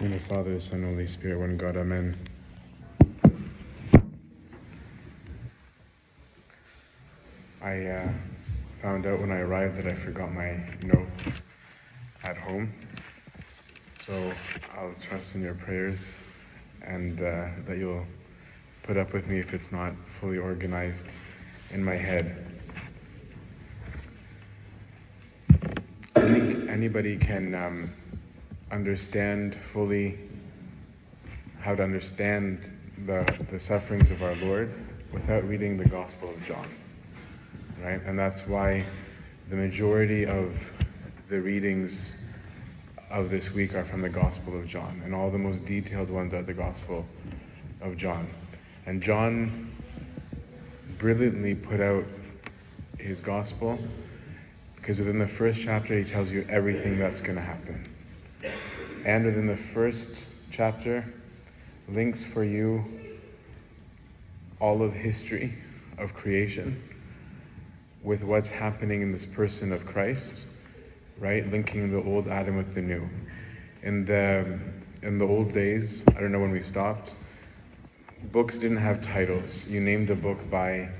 In the Father, Son, Holy Spirit, one God, Amen. I uh, found out when I arrived that I forgot my notes at home. So I'll trust in your prayers and uh, that you'll put up with me if it's not fully organized in my head. I think anybody can um, understand fully how to understand the, the sufferings of our Lord without reading the Gospel of John. Right? And that's why the majority of the readings of this week are from the Gospel of John, and all the most detailed ones are the Gospel of John. And John brilliantly put out his Gospel because within the first chapter, he tells you everything that's going to happen. And within the first chapter, links for you all of history of creation with what's happening in this person of Christ, right? Linking the old Adam with the new. In the in the old days, I don't know when we stopped, books didn't have titles. You named a book by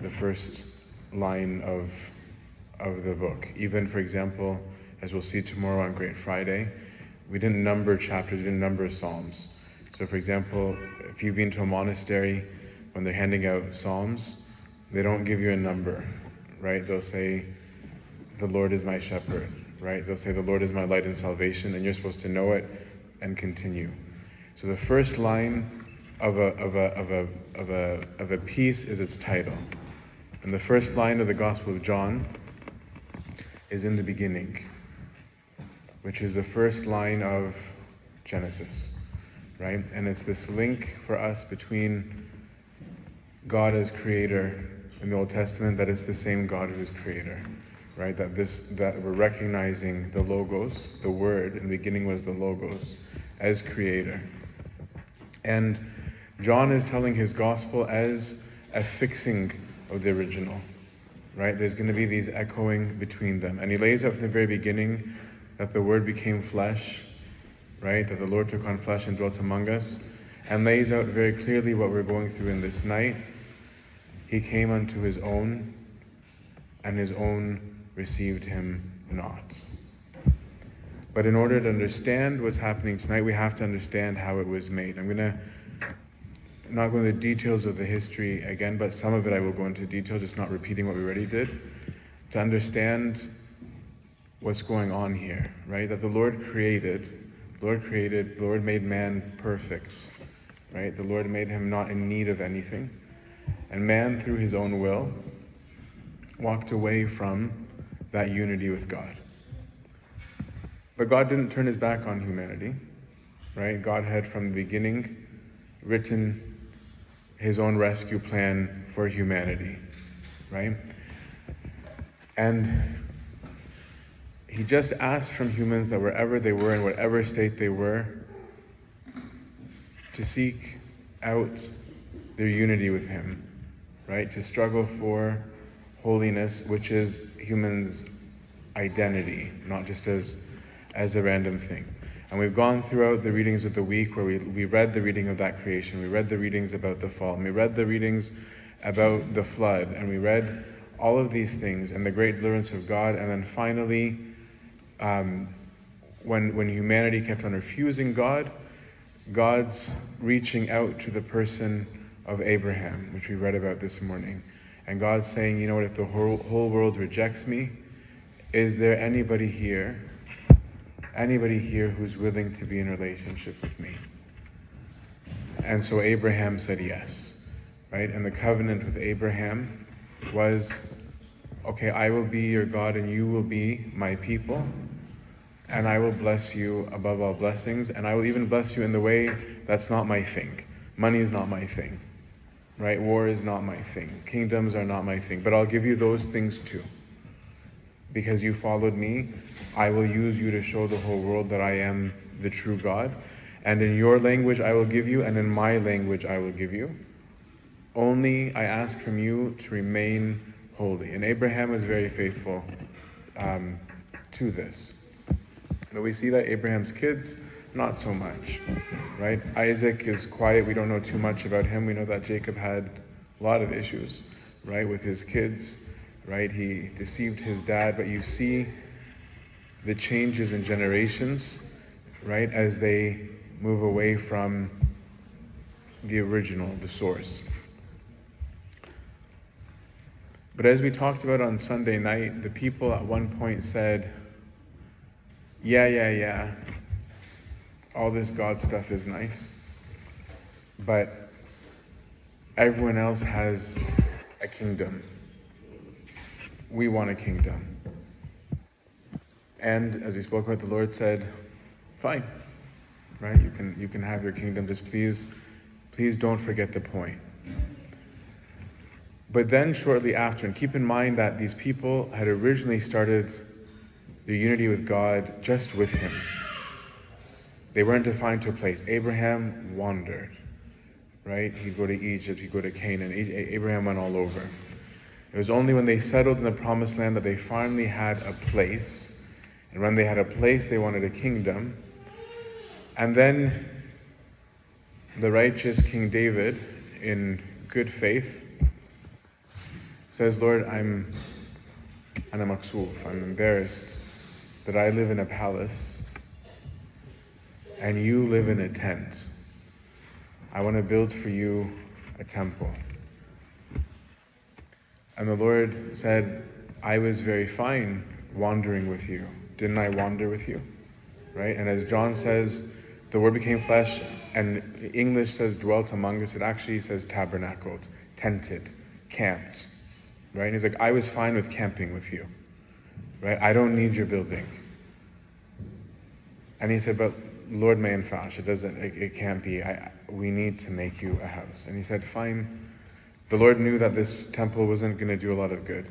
the first line of of the book. Even for example, as we'll see tomorrow on Great Friday, we didn't number chapters, we didn't number psalms. So for example, if you've been to a monastery, when they're handing out psalms, they don't give you a number right? They'll say, The Lord is my shepherd, right? They'll say, The Lord is my light and salvation, and you're supposed to know it and continue. So the first line of a, of a, of a, of a, of a piece is its title. And the first line of the Gospel of John is in the beginning, which is the first line of Genesis, right? And it's this link for us between God as creator in the Old Testament that it's the same God who is creator, right? That this that we're recognizing the logos, the word in the beginning was the logos, as creator. And John is telling his gospel as a fixing of the original, right? There's going to be these echoing between them. And he lays out from the very beginning that the word became flesh, right? That the Lord took on flesh and dwelt among us, and lays out very clearly what we're going through in this night he came unto his own, and his own received him not. But in order to understand what's happening tonight, we have to understand how it was made. I'm going to not go into the details of the history again, but some of it I will go into detail, just not repeating what we already did, to understand what's going on here, right? That the Lord created, Lord created, Lord made man perfect, right? The Lord made him not in need of anything. And man, through his own will, walked away from that unity with God. But God didn't turn his back on humanity, right? God had from the beginning written his own rescue plan for humanity, right? And he just asked from humans that wherever they were, in whatever state they were, to seek out their unity with him right? To struggle for holiness, which is humans' identity, not just as, as a random thing. And we've gone throughout the readings of the week where we, we read the reading of that creation, we read the readings about the fall, and we read the readings about the flood, and we read all of these things and the great deliverance of God. And then finally, um, when, when humanity kept on refusing God, God's reaching out to the person of Abraham, which we read about this morning. And God's saying, you know what, if the whole, whole world rejects me, is there anybody here, anybody here who's willing to be in relationship with me? And so Abraham said yes, right? And the covenant with Abraham was, okay, I will be your God and you will be my people. And I will bless you above all blessings. And I will even bless you in the way that's not my thing. Money is not my thing right? War is not my thing. Kingdoms are not my thing. But I'll give you those things too. Because you followed me, I will use you to show the whole world that I am the true God. And in your language I will give you, and in my language I will give you. Only I ask from you to remain holy. And Abraham was very faithful um, to this. But we see that Abraham's kids not so much, right? Isaac is quiet. We don't know too much about him. We know that Jacob had a lot of issues, right, with his kids, right? He deceived his dad, but you see the changes in generations, right, as they move away from the original, the source. But as we talked about on Sunday night, the people at one point said, Yeah, yeah, yeah, all this God stuff is nice, but everyone else has a kingdom. We want a kingdom. And as we spoke about, the Lord said, Fine, right? You can, you can have your kingdom, just please, please don't forget the point. But then, shortly after, and keep in mind that these people had originally started their unity with God just with Him. They weren't defined to a place. Abraham wandered, right? He'd go to Egypt, he'd go to Canaan. Abraham went all over. It was only when they settled in the promised land that they finally had a place. And when they had a place, they wanted a kingdom. And then the righteous King David, in good faith, says, Lord, I'm. I'm embarrassed that I live in a palace and you live in a tent. I want to build for you a temple. And the Lord said, I was very fine wandering with you. Didn't I wander with you? Right? And as John says, the word became flesh, and English says dwelt among us. It actually says tabernacled, tented, camped. Right? And he's like, I was fine with camping with you. Right? I don't need your building. And he said, but Lord may it doesn't, it, it can't be. I, we need to make you a house. And he said, fine. The Lord knew that this temple wasn't going to do a lot of good.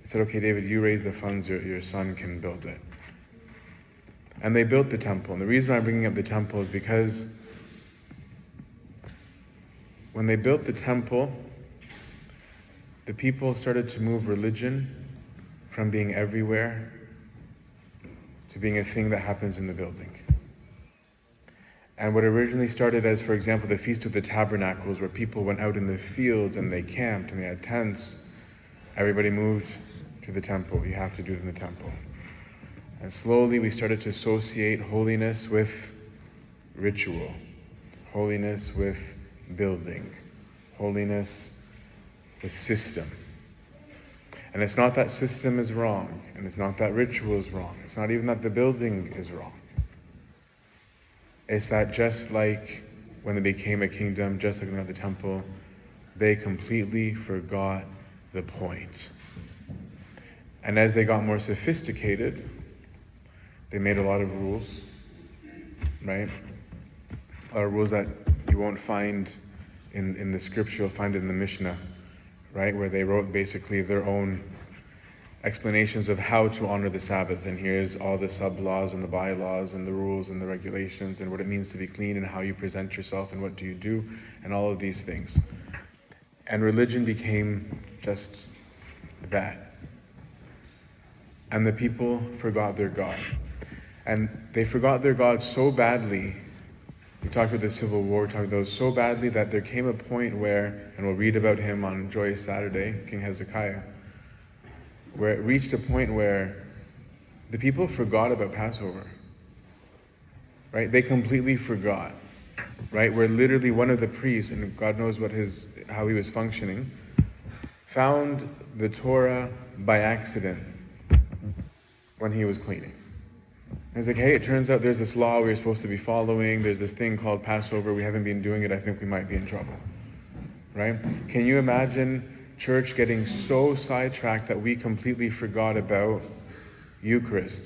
He said, okay, David, you raise the funds, your, your son can build it. And they built the temple. And the reason I'm bringing up the temple is because when they built the temple, the people started to move religion from being everywhere to being a thing that happens in the building. And what originally started as, for example, the Feast of the Tabernacles, where people went out in the fields and they camped and they had tents, everybody moved to the temple. You have to do it in the temple. And slowly we started to associate holiness with ritual, holiness with building, holiness with system. And it's not that system is wrong, and it's not that ritual is wrong. It's not even that the building is wrong. It's that just like when they became a kingdom, just like the temple, they completely forgot the point. And as they got more sophisticated, they made a lot of rules, right? A lot of rules that you won't find in, in the scripture, you'll find in the Mishnah, right? Where they wrote basically their own explanations of how to honor the Sabbath. And here's all the sub laws and the bylaws and the rules and the regulations and what it means to be clean and how you present yourself and what do you do and all of these things. And religion became just that. And the people forgot their God. And they forgot their God so badly. We talked about the Civil War, we talked about those so badly that there came a point where, and we'll read about him on Joyous Saturday, King Hezekiah where it reached a point where the people forgot about Passover. Right? They completely forgot. Right? Where literally one of the priests, and God knows what his how he was functioning, found the Torah by accident when he was cleaning. He's like, hey, it turns out there's this law we are supposed to be following. There's this thing called Passover. We haven't been doing it. I think we might be in trouble. Right? Can you imagine church getting so sidetracked that we completely forgot about Eucharist.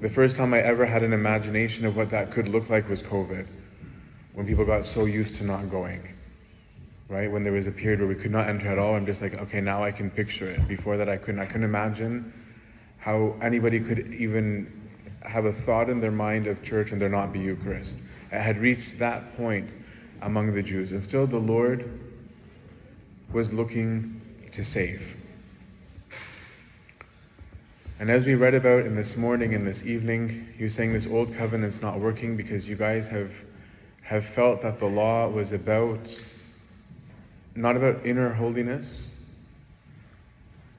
The first time I ever had an imagination of what that could look like was COVID, when people got so used to not going. Right? When there was a period where we could not enter at all, I'm just like, okay, now I can picture it. Before that, I couldn't. I couldn't imagine how anybody could even have a thought in their mind of church and there not be Eucharist. It had reached that point among the Jews. And still, the Lord was looking to save. And as we read about in this morning and this evening, you're saying this old covenant's not working because you guys have, have felt that the law was about, not about inner holiness,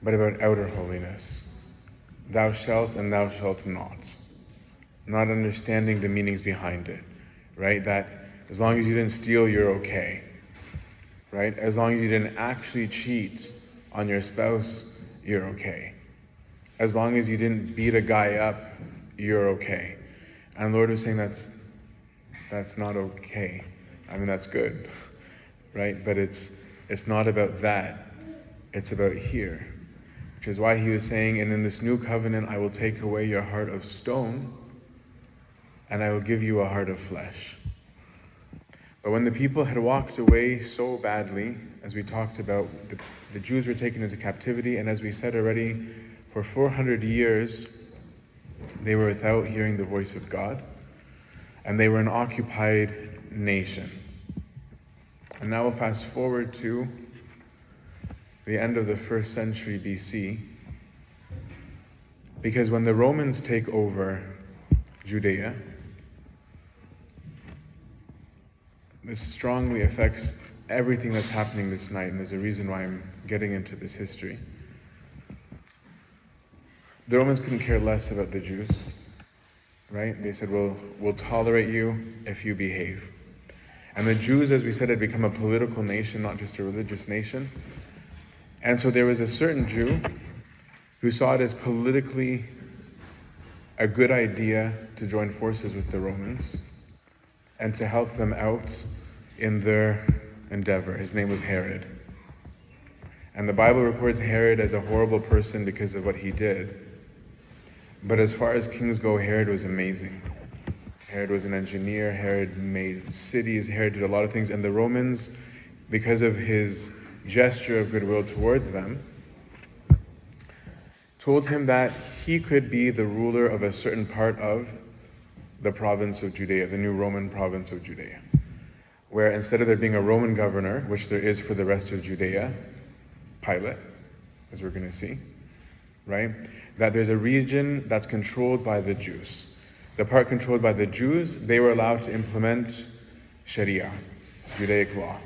but about outer holiness. Thou shalt and thou shalt not. Not understanding the meanings behind it, right? That as long as you didn't steal, you're okay, right? As long as you didn't actually cheat on your spouse, you're okay as long as you didn't beat a guy up, you're okay. And Lord was saying that's that's not okay. I mean that's good, right? But it's it's not about that. It's about here. Which is why he was saying, and in this new covenant I will take away your heart of stone and I will give you a heart of flesh. But when the people had walked away so badly, as we talked about, the, the Jews were taken into captivity, and as we said already, for 400 years, they were without hearing the voice of God, and they were an occupied nation. And now we'll fast forward to the end of the first century BC, because when the Romans take over Judea, this strongly affects everything that's happening this night, and there's a reason why I'm getting into this history. The Romans couldn't care less about the Jews, right? They said, well, we'll tolerate you if you behave. And the Jews, as we said, had become a political nation, not just a religious nation. And so there was a certain Jew who saw it as politically a good idea to join forces with the Romans and to help them out in their endeavor. His name was Herod. And the Bible records Herod as a horrible person because of what he did. But as far as kings go, Herod was amazing. Herod was an engineer, Herod made cities, Herod did a lot of things. And the Romans, because of his gesture of goodwill towards them, told him that he could be the ruler of a certain part of the province of Judea, the new Roman province of Judea. Where instead of there being a Roman governor, which there is for the rest of Judea, Pilate, as we're going to see, right? that there's a region that's controlled by the Jews. The part controlled by the Jews, they were allowed to implement Sharia, Judaic law,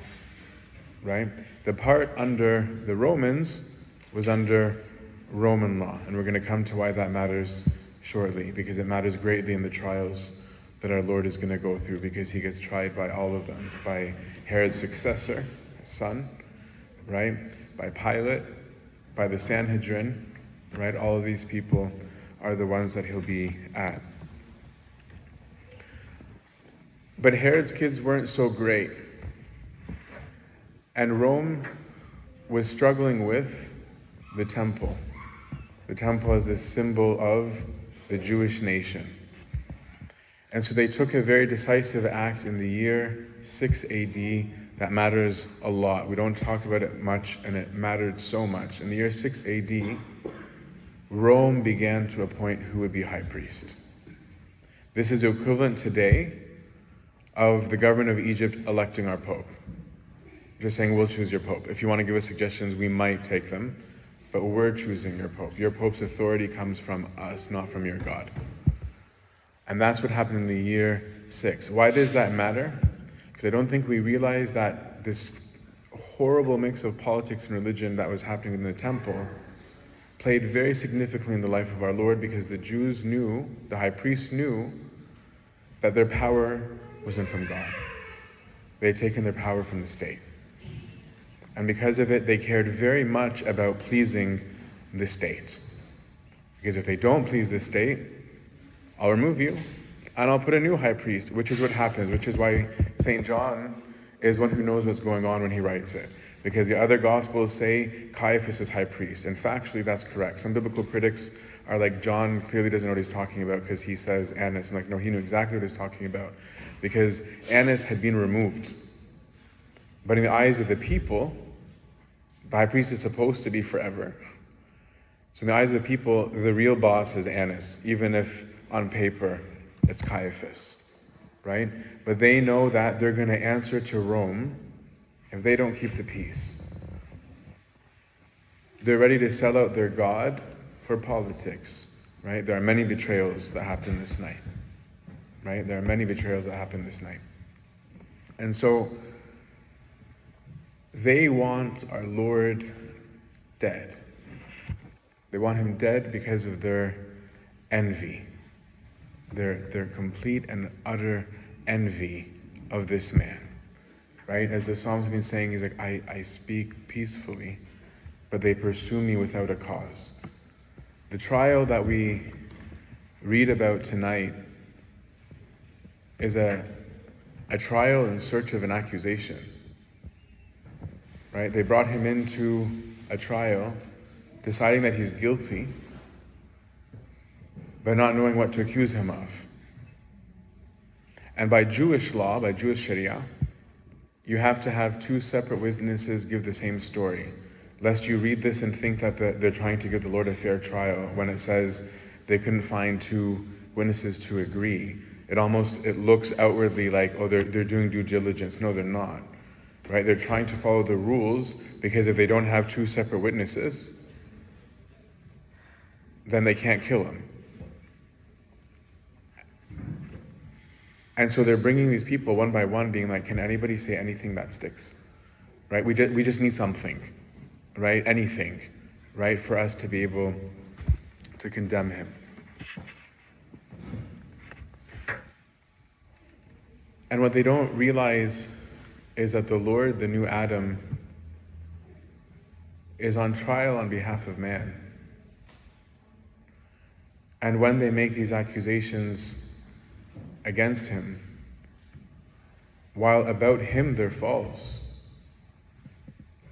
right? The part under the Romans was under Roman law, and we're going to come to why that matters shortly, because it matters greatly in the trials that our Lord is going to go through, because he gets tried by all of them, by Herod's successor, his son, right? By Pilate, by the Sanhedrin, right? All of these people are the ones that he'll be at. But Herod's kids weren't so great. And Rome was struggling with the temple. The temple is a symbol of the Jewish nation. And so they took a very decisive act in the year 6 AD that matters a lot. We don't talk about it much, and it mattered so much. In the year 6 AD, Rome began to appoint who would be high priest. This is equivalent today of the government of Egypt electing our pope. Just saying, we'll choose your pope. If you want to give us suggestions, we might take them, but we're choosing your pope. Your pope's authority comes from us, not from your God. And that's what happened in the year six. Why does that matter? Because I don't think we realize that this horrible mix of politics and religion that was happening in the temple played very significantly in the life of our Lord because the Jews knew, the high priest knew, that their power wasn't from God. They had taken their power from the state. And because of it, they cared very much about pleasing the state. Because if they don't please the state, I'll remove you and I'll put a new high priest, which is what happens, which is why St. John is one who knows what's going on when he writes it because the other gospels say Caiaphas is high priest. And factually, that's correct. Some biblical critics are like, John clearly doesn't know what he's talking about because he says Annas. I'm like, no, he knew exactly what he's talking about because Annas had been removed. But in the eyes of the people, the high priest is supposed to be forever. So in the eyes of the people, the real boss is Annas, even if on paper it's Caiaphas, right? But they know that they're going to answer to Rome if they don't keep the peace. They're ready to sell out their God for politics, right? There are many betrayals that happen this night, right? There are many betrayals that happen this night. And so they want our Lord dead. They want him dead because of their envy, their, their complete and utter envy of this man. Right? As the Psalms have been saying, he's like, I, I speak peacefully, but they pursue me without a cause. The trial that we read about tonight is a, a trial in search of an accusation. Right? They brought him into a trial deciding that he's guilty, but not knowing what to accuse him of. And by Jewish law, by Jewish Sharia, you have to have two separate witnesses give the same story. Lest you read this and think that the, they're trying to give the Lord a fair trial when it says they couldn't find two witnesses to agree. It almost it looks outwardly like, oh, they're, they're doing due diligence. No, they're not. Right? They're trying to follow the rules because if they don't have two separate witnesses, then they can't kill him. And so they're bringing these people one by one, being like, can anybody say anything that sticks? Right? We just, we just need something, right? Anything, right? For us to be able to condemn him. And what they don't realize is that the Lord, the new Adam, is on trial on behalf of man. And when they make these accusations against him, while about him they're false,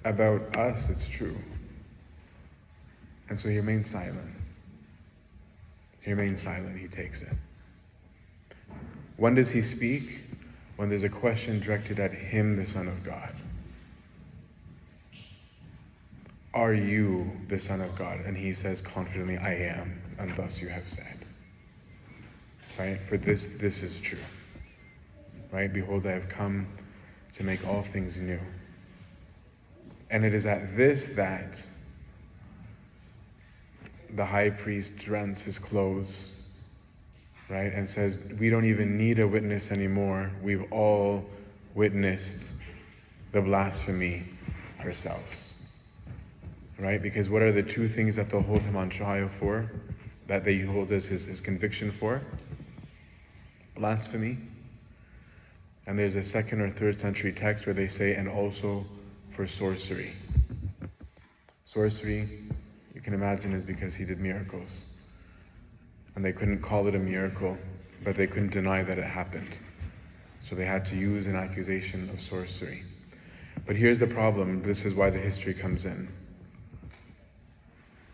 about us it's true. And so he remains silent. He remains silent, he takes it. When does he speak? When there's a question directed at him, the Son of God. Are you the Son of God? And he says confidently, I am, and thus you have said. Right? For this, this is true. Right? Behold, I have come to make all things new. And it is at this that the high priest rents his clothes, right, and says, We don't even need a witness anymore. We've all witnessed the blasphemy ourselves right? Because what are the two things that they'll hold him on trial for, that they hold as his, his conviction for? Blasphemy. And there's a second or third century text where they say, and also for sorcery. Sorcery, you can imagine, is because he did miracles. And they couldn't call it a miracle, but they couldn't deny that it happened. So they had to use an accusation of sorcery. But here's the problem this is why the history comes in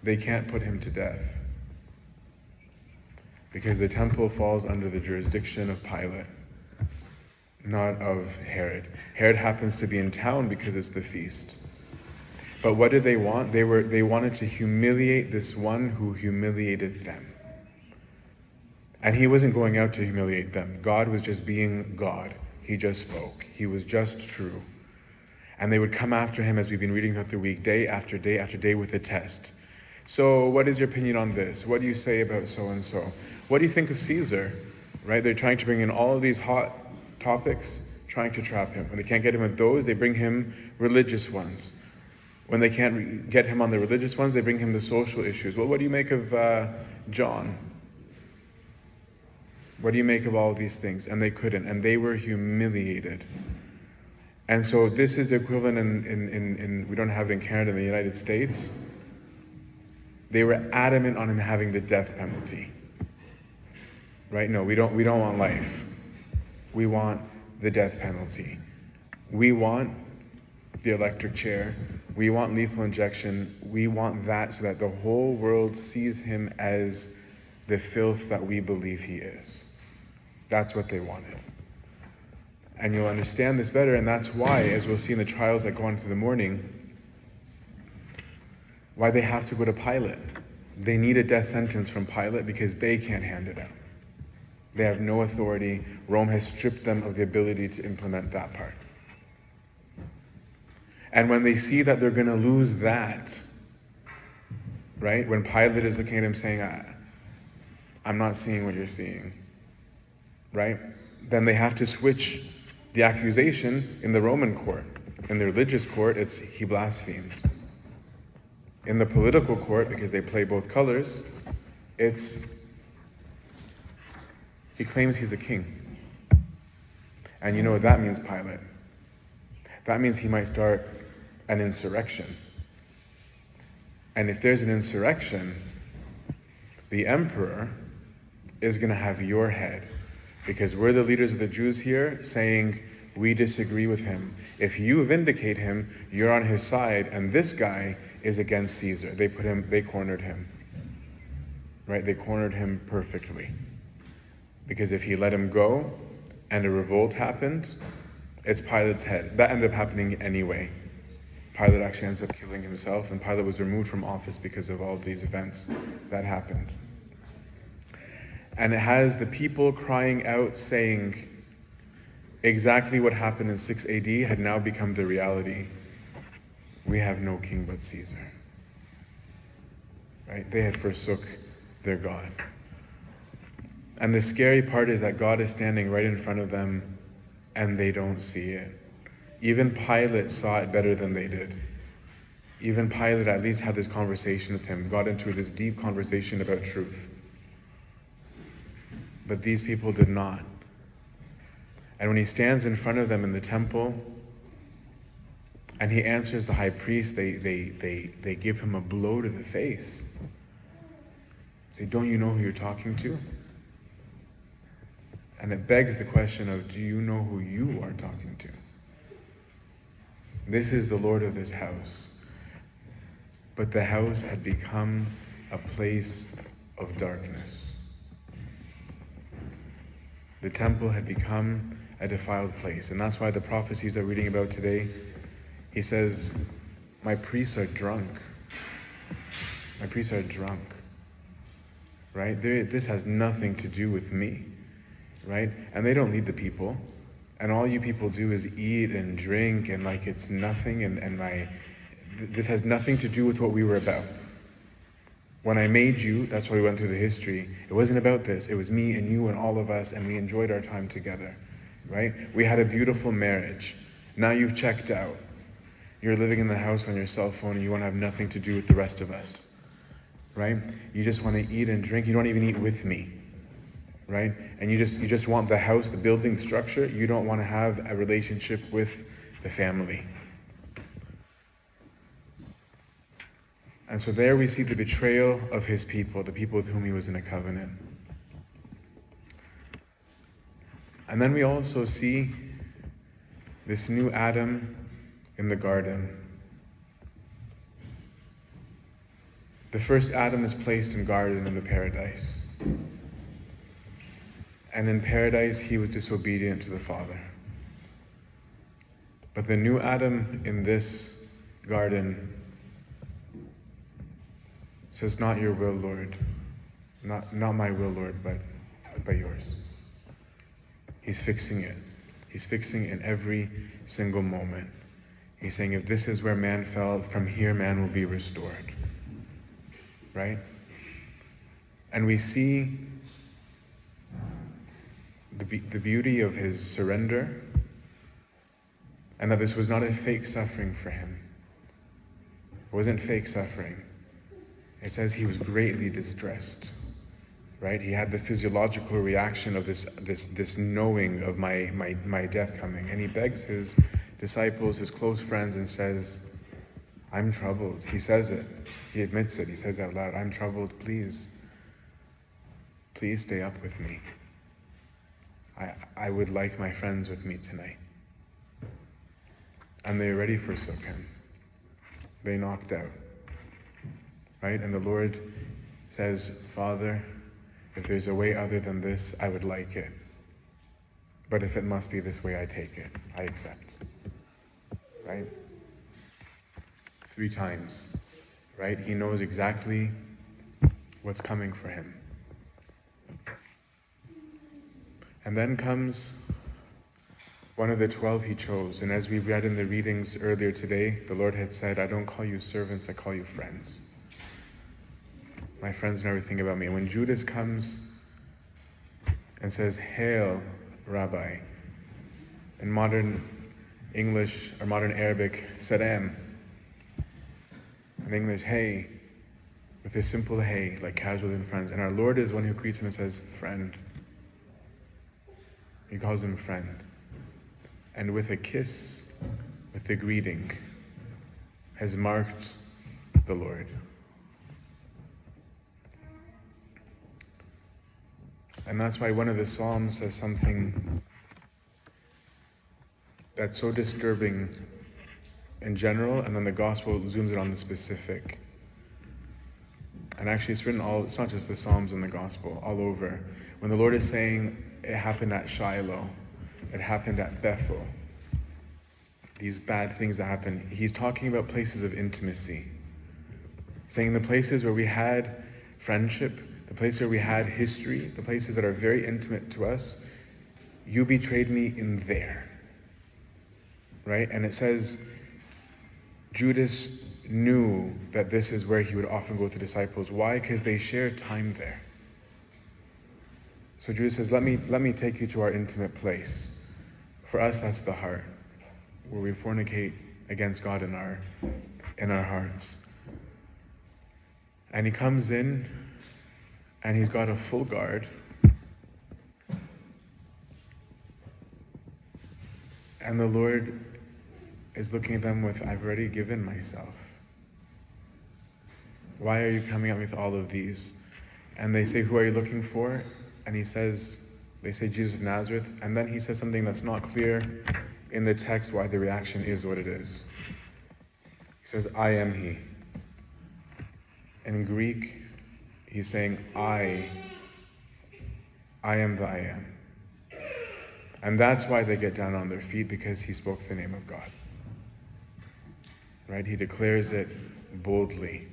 they can't put him to death because the temple falls under the jurisdiction of Pilate, not of Herod. Herod happens to be in town because it's the feast. But what did they want? They, were, they wanted to humiliate this one who humiliated them. And he wasn't going out to humiliate them. God was just being God. He just spoke. He was just true. And they would come after him, as we've been reading throughout the week, day after day after day with a test. So, what is your opinion on this? What do you say about so and so? What do you think of Caesar? Right? They're trying to bring in all of these hot topics, trying to trap him. When they can't get him with those, they bring him religious ones. When they can't get him on the religious ones, they bring him the social issues. Well, what do you make of uh, John? What do you make of all of these things? And they couldn't, and they were humiliated. And so this is the equivalent in, in, in, in we don't have it in Canada, in the United States they were adamant on him having the death penalty. Right? No, we don't, we don't want life. We want the death penalty. We want the electric chair. We want lethal injection. We want that so that the whole world sees him as the filth that we believe he is. That's what they wanted. And you'll understand this better, and that's why, as we'll see in the trials that go on through the morning, why they have to go to Pilate. They need a death sentence from Pilate because they can't hand it out. They have no authority. Rome has stripped them of the ability to implement that part. And when they see that they're going to lose that, right? When Pilate is looking at him saying, I'm not seeing what you're seeing, right? Then they have to switch the accusation in the Roman court. In the religious court, it's he blasphemed. In the political court, because they play both colors, it's he claims he's a king. And you know what that means, Pilate? That means he might start an insurrection. And if there's an insurrection, the emperor is going to have your head because we're the leaders of the Jews here saying we disagree with him. If you vindicate him, you're on his side, and this guy is against Caesar. They put him, they cornered him. Right? They cornered him perfectly. Because if he let him go and a revolt happened, it's Pilate's head. That ended up happening anyway. Pilate actually ends up killing himself, and Pilate was removed from office because of all of these events that happened. And it has the people crying out, saying, exactly what happened in 6 AD had now become the reality. We have no king but Caesar. Right? They had forsook their God. And the scary part is that God is standing right in front of them and they don't see it. Even Pilate saw it better than they did. Even Pilate at least had this conversation with him, got into this deep conversation about truth. But these people did not. And when he stands in front of them in the temple and he answers the high priest, they, they, they, they give him a blow to the face. Say, don't you know who you're talking to? And it begs the question of, do you know who you are talking to? This is the Lord of this house. But the house had become a place of darkness. The temple had become a defiled place. And that's why the prophecies that we're reading about today, he says, My priests are drunk. My priests are drunk. Right? They're, this has nothing to do with me. Right? And they don't lead the people. And all you people do is eat and drink and like it's nothing. And, and my, this has nothing to do with what we were about. When I made you, that's why we went through the history. It wasn't about this. It was me and you and all of us, and we enjoyed our time together right? We had a beautiful marriage. Now you've checked out. You're living in the house on your cell phone and you want to have nothing to do with the rest of us, right? You just want to eat and drink. You don't even eat with me, right? And you just you just want the house, the building, the structure. You don't want to have a relationship with the family. And so there we see the betrayal of his people, the people with whom he was in a covenant. And then we also see this new Adam in the garden. The first Adam is placed in garden in the paradise. And in paradise, he was disobedient to the Father. But the new Adam in this garden says, Not your will, Lord. Not, not my will, Lord, but, but yours. He's fixing it. He's fixing it in every single moment. He's saying, if this is where man fell, from here man will be restored. Right? And we see the, be- the beauty of his surrender and that this was not a fake suffering for him. It wasn't fake suffering. It says he was greatly distressed right? He had the physiological reaction of this, this, this knowing of my, my, my death coming. And he begs his disciples, his close friends, and says, I'm troubled. He says it. He admits it. He says out loud, I'm troubled. Please, please stay up with me. I, I would like my friends with me tonight. And they already forsook him. They knocked out. Right? And the Lord says, Father, if there's a way other than this, I would like it. But if it must be this way, I take it. I accept. Right? Three times. Right? He knows exactly what's coming for him. And then comes one of the twelve he chose. And as we read in the readings earlier today, the Lord had said, I don't call you servants, I call you friends. My friends know everything about me. And when Judas comes and says, Hail, Rabbi, in modern English or modern Arabic, Salam, in English, hey, with a simple hey, like casual in friends. And our Lord is one who greets him and says, friend. He calls him friend. And with a kiss, with the greeting, has marked the Lord. And that's why one of the Psalms says something that's so disturbing in general, and then the gospel zooms in on the specific. And actually, it's written all, it's not just the Psalms and the gospel, all over. When the Lord is saying it happened at Shiloh, it happened at Bethel, these bad things that happen, he's talking about places of intimacy. Saying the places where we had friendship, the place where we had history, the places that are very intimate to us, you betrayed me in there. Right? And it says, Judas knew that this is where he would often go the disciples. Why? Because they shared time there. So Judas says, let me, let me take you to our intimate place. For us, that's the heart, where we fornicate against God in our, in our hearts. And he comes in, and he's got a full guard. And the Lord is looking at them with, I've already given myself. Why are you coming at me with all of these? And they say, Who are you looking for? And he says, They say Jesus of Nazareth. And then he says something that's not clear in the text why the reaction is what it is. He says, I am he. In Greek, he's saying, I, I am the I am. And that's why they get down on their feet because he spoke the name of God right? He declares it boldly.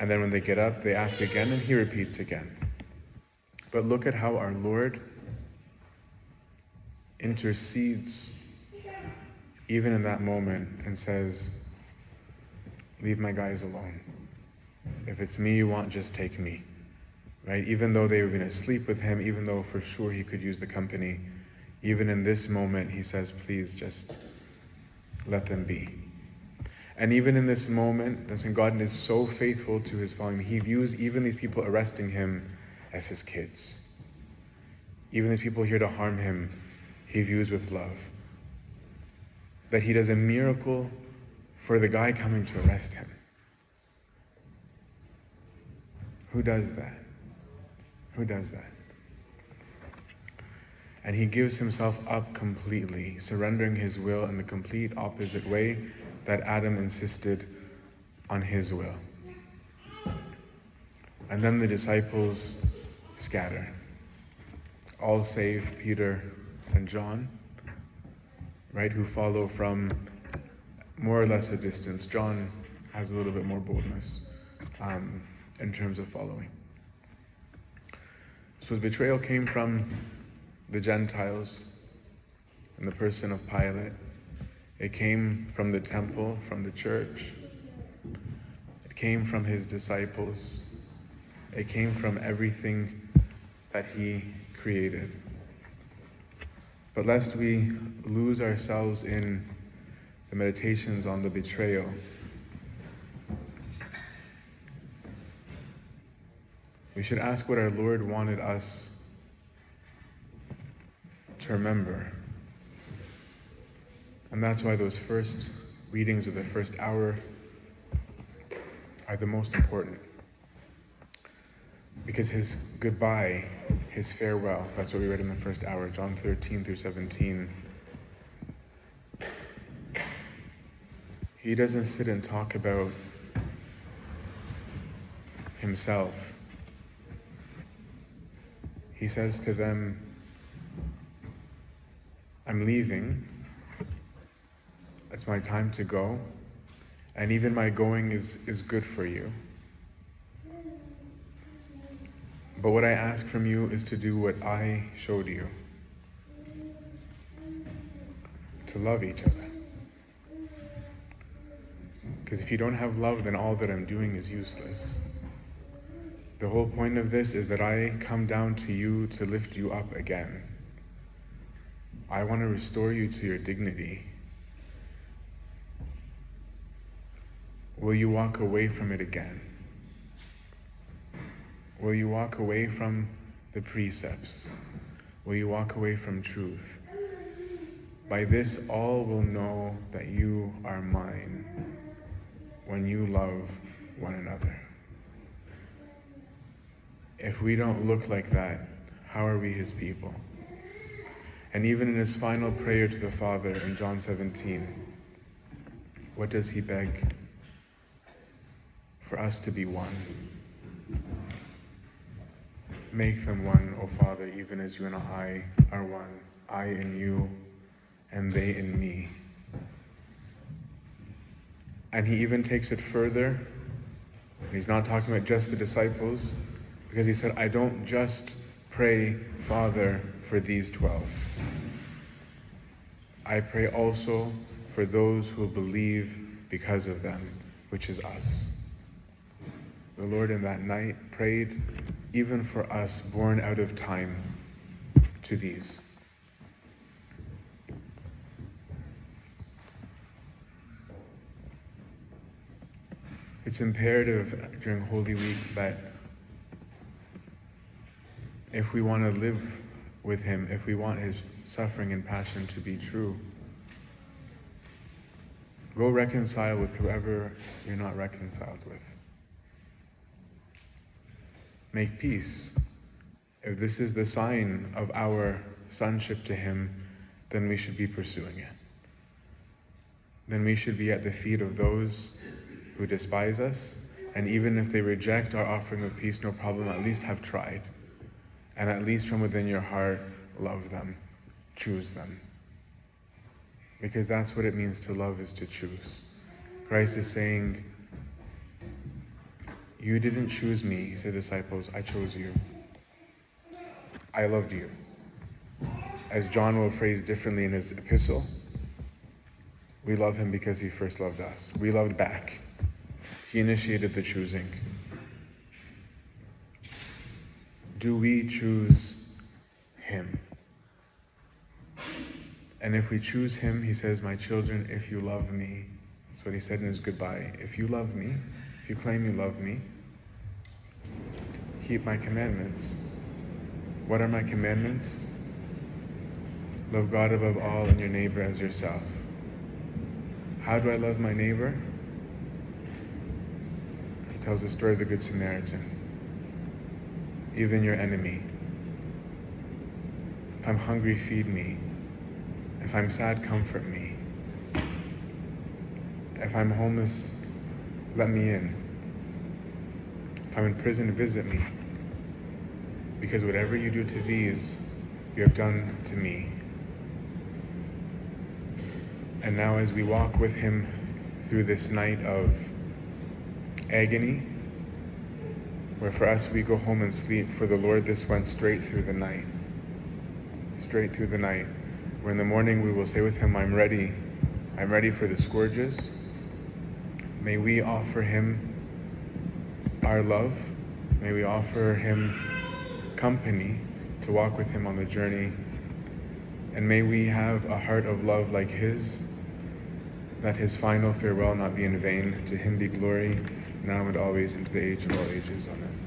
And then when they get up, they ask again, and he repeats again. But look at how our Lord intercedes even in that moment and says, Leave my guys alone. If it's me you want, just take me. Right? Even though they were going to sleep with him, even though for sure he could use the company, even in this moment, he says, Please just let them be. And even in this moment, that's when God is so faithful to his following, he views even these people arresting him as his kids. Even these people here to harm him, he views with love. That he does a miracle for the guy coming to arrest him. Who does that? Who does that? and he gives himself up completely, surrendering his will in the complete opposite way that Adam insisted on his will. And then the disciples scatter, all save Peter and John, right, who follow from more or less a distance. John has a little bit more boldness um, in terms of following. So his betrayal came from the Gentiles in the person of Pilate. It came from the temple, from the church. It came from his disciples. It came from everything that he created. But lest we lose ourselves in the meditations on the betrayal, we should ask what our Lord wanted us to remember. And that's why those first readings of the first hour are the most important. Because his goodbye, his farewell, that's what we read in the first hour, John 13 through 17. He doesn't sit and talk about himself. He says to them, I'm leaving. It's my time to go. And even my going is, is good for you. But what I ask from you is to do what I showed you to love each other. Because if you don't have love, then all that I'm doing is useless. The whole point of this is that I come down to you to lift you up again. I want to restore you to your dignity. Will you walk away from it again? Will you walk away from the precepts? Will you walk away from truth? By this, all will know that you are mine when you love one another. If we don't look like that, how are we his people? And even in his final prayer to the Father in John 17, what does he beg? For us to be one. Make them one, O Father, even as you and I are one, I in you, and they in me. And he even takes it further. He's not talking about just the disciples, because he said, I don't just pray, Father, for these 12. I pray also for those who believe because of them, which is us. The Lord in that night prayed even for us born out of time to these. It's imperative during Holy Week that if we want to live with Him, if we want His suffering and passion to be true, go reconcile with whoever you're not reconciled with. Make peace. If this is the sign of our sonship to Him, then we should be pursuing it. Then we should be at the feet of those who despise us, and even if they reject our offering of peace, no problem, at least have tried. And at least from within your heart, love them, choose them. Because that's what it means to love is to choose. Christ is saying, You didn't choose me, he said, disciples, I chose you. I loved you. As John will phrase differently in his epistle, we love him because he first loved us. We loved back. He initiated the choosing. Do we choose him? And if we choose him, he says, My children, if you love me, that's what he said in his goodbye. If you love me, if you claim you love me, keep my commandments. What are my commandments? Love God above all and your neighbor as yourself. How do I love my neighbor? He tells the story of the Good Samaritan. Even your enemy. If I'm hungry, feed me. If I'm sad, comfort me. If I'm homeless, let me in. If I'm in prison, visit me. Because whatever you do to these, you have done to me. And now, as we walk with Him through this night of agony, where for us we go home and sleep, for the Lord this went straight through the night. Straight through the night. Where in the morning we will say with Him, I'm ready. I'm ready for the scourges. May we offer Him our love. May we offer Him company to walk with Him on the journey. And may we have a heart of love like His that his final farewell not be in vain. To him be glory, now and always, into the age of all ages. Amen.